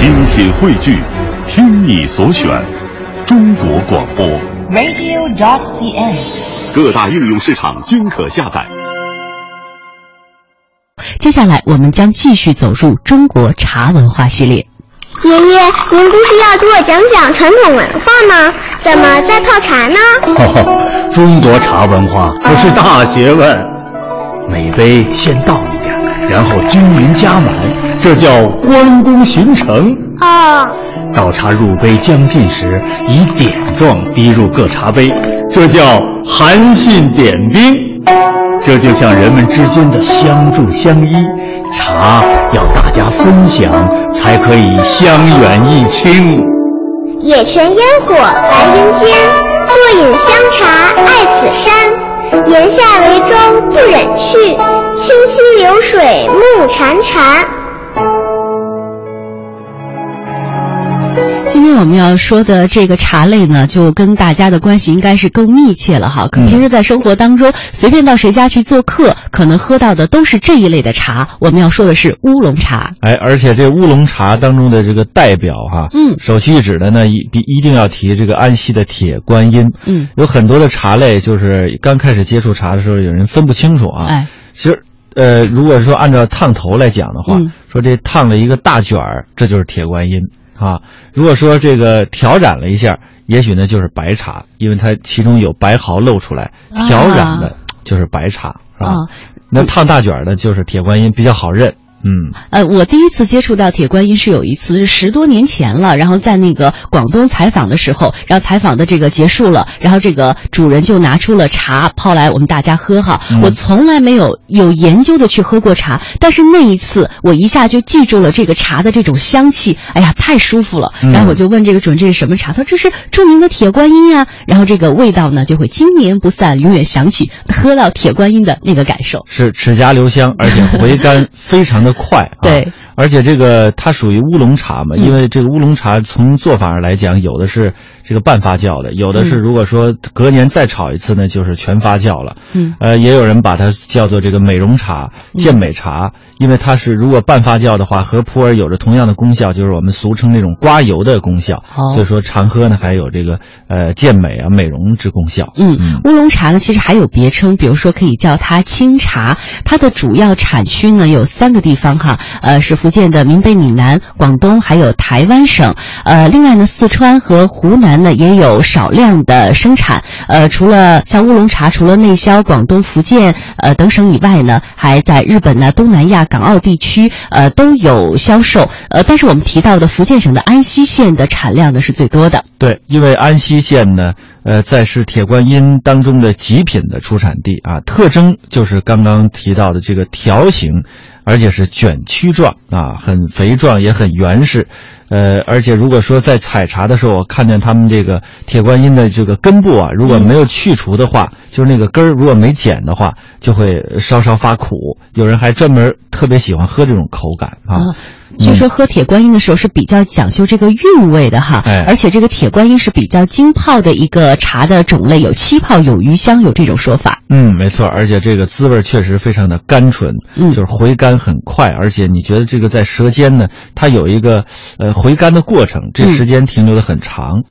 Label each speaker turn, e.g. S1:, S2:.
S1: 精品汇聚，听你所选，中国广播。
S2: radio.dot.cn，。
S1: 各大应用市场均可下载。
S3: 接下来，我们将继续走入中国茶文化系列。
S4: 爷爷，您不是要给我讲讲传统文化吗？怎么在泡茶呢？
S5: 哦，中国茶文化可是大学问，每杯先倒一点，然后均匀加满，这叫关公巡城。
S4: 哦，
S5: 倒茶入杯将尽时，以点状滴入各茶杯，这叫韩信点兵。这就像人们之间的相助相依，茶要大家分享，才可以相远益清。
S4: 野泉烟火白云间，坐饮香茶爱此山。檐下为舟不忍去，清溪流水暮潺潺。
S3: 我们要说的这个茶类呢，就跟大家的关系应该是更密切了哈。可平时在生活当中，随便到谁家去做客，可能喝到的都是这一类的茶。我们要说的是乌龙茶。
S6: 哎，而且这乌龙茶当中的这个代表哈，
S3: 嗯
S6: 首屈一指的呢，一必一定要提这个安溪的铁观音。
S3: 嗯，
S6: 有很多的茶类，就是刚开始接触茶的时候，有人分不清楚啊。
S3: 哎，
S6: 其实，呃，如果说按照烫头来讲的话，
S3: 嗯
S6: 说这烫了一个大卷儿，这就是铁观音啊。如果说这个调染了一下，也许呢就是白茶，因为它其中有白毫露出来，
S3: 啊
S6: 调染的就是白茶，是吧？
S3: 啊
S6: 那烫大卷儿的就是铁观音，比较好认。嗯，
S3: 呃，我第一次接触到铁观音是有一次是十多年前了，然后在那个广东采访的时候，然后采访的这个结束了，然后这个主人就拿出了茶泡来我们大家喝哈。
S6: 嗯
S3: 我从来没有有研究的去喝过茶，但是那一次我一下就记住了这个茶的这种香气，哎呀，太舒服了。
S6: 嗯
S3: 然后我就问这个主人这是什么茶，他说这是著名的铁观音呀、然后这个味道呢就会经年不散，永远想起喝到铁观音的那个感受。
S6: 是齿颊留香，而且回甘 非常的快、啊。
S3: 对，
S6: 而且这个它属于乌龙茶嘛，
S3: 嗯
S6: 因为这个乌龙茶从做法上来讲，有的是这个半发酵的，有的是
S3: 嗯
S6: 如果说隔年再炒一次呢，就是全发酵了。
S3: 嗯
S6: 呃，也有人把它叫做这个美容茶、健美茶，因为它是如果半发酵的话，和普洱有着同样的功效，就是我们俗称那种刮油的功效。
S3: 哦
S6: 所以说常喝呢，还有这个呃健美啊、美容之功效。
S3: 嗯，乌龙茶呢，其实还有别称，比如说可以叫它清茶。它的主要产区呢有三个地方哈，呃，是福福建的闽北、闽南、广东，还有台湾省。呃，另外呢，四川和湖南呢也有少量的生产。呃，除了像乌龙茶，除了内销广东、福建呃等省以外呢，还在日本呢、东南亚、港澳地区呃都有销售。呃，但是我们提到的福建省的安溪县的产量呢是最多的。
S6: 对，因为安溪县呢，呃，再是铁观音当中的极品的出产地啊，特征就是刚刚提到的这个条形，而且是卷曲状啊，很肥壮，也很原始。呃，而且如果说在采茶的时候，我看见他们这个铁观音的这个根部啊，如果没有去除的话，就是那个根儿如果没剪的话，就会稍稍发苦。有人还专门特别喜欢喝这种口感啊。
S3: 啊，据说喝铁观音的时候是比较讲究这个韵味的哈，
S6: 哎
S3: 而且这个铁观音是比较精泡的一个茶的种类，有气泡有余香，有这种说法。
S6: 嗯，没错，而且这个滋味确实非常的甘醇，
S3: 嗯
S6: 就是回甘很快，而且你觉得这个在舌尖呢，它有一个呃回甘的过程，这
S3: 嗯
S6: 时间停留的很长。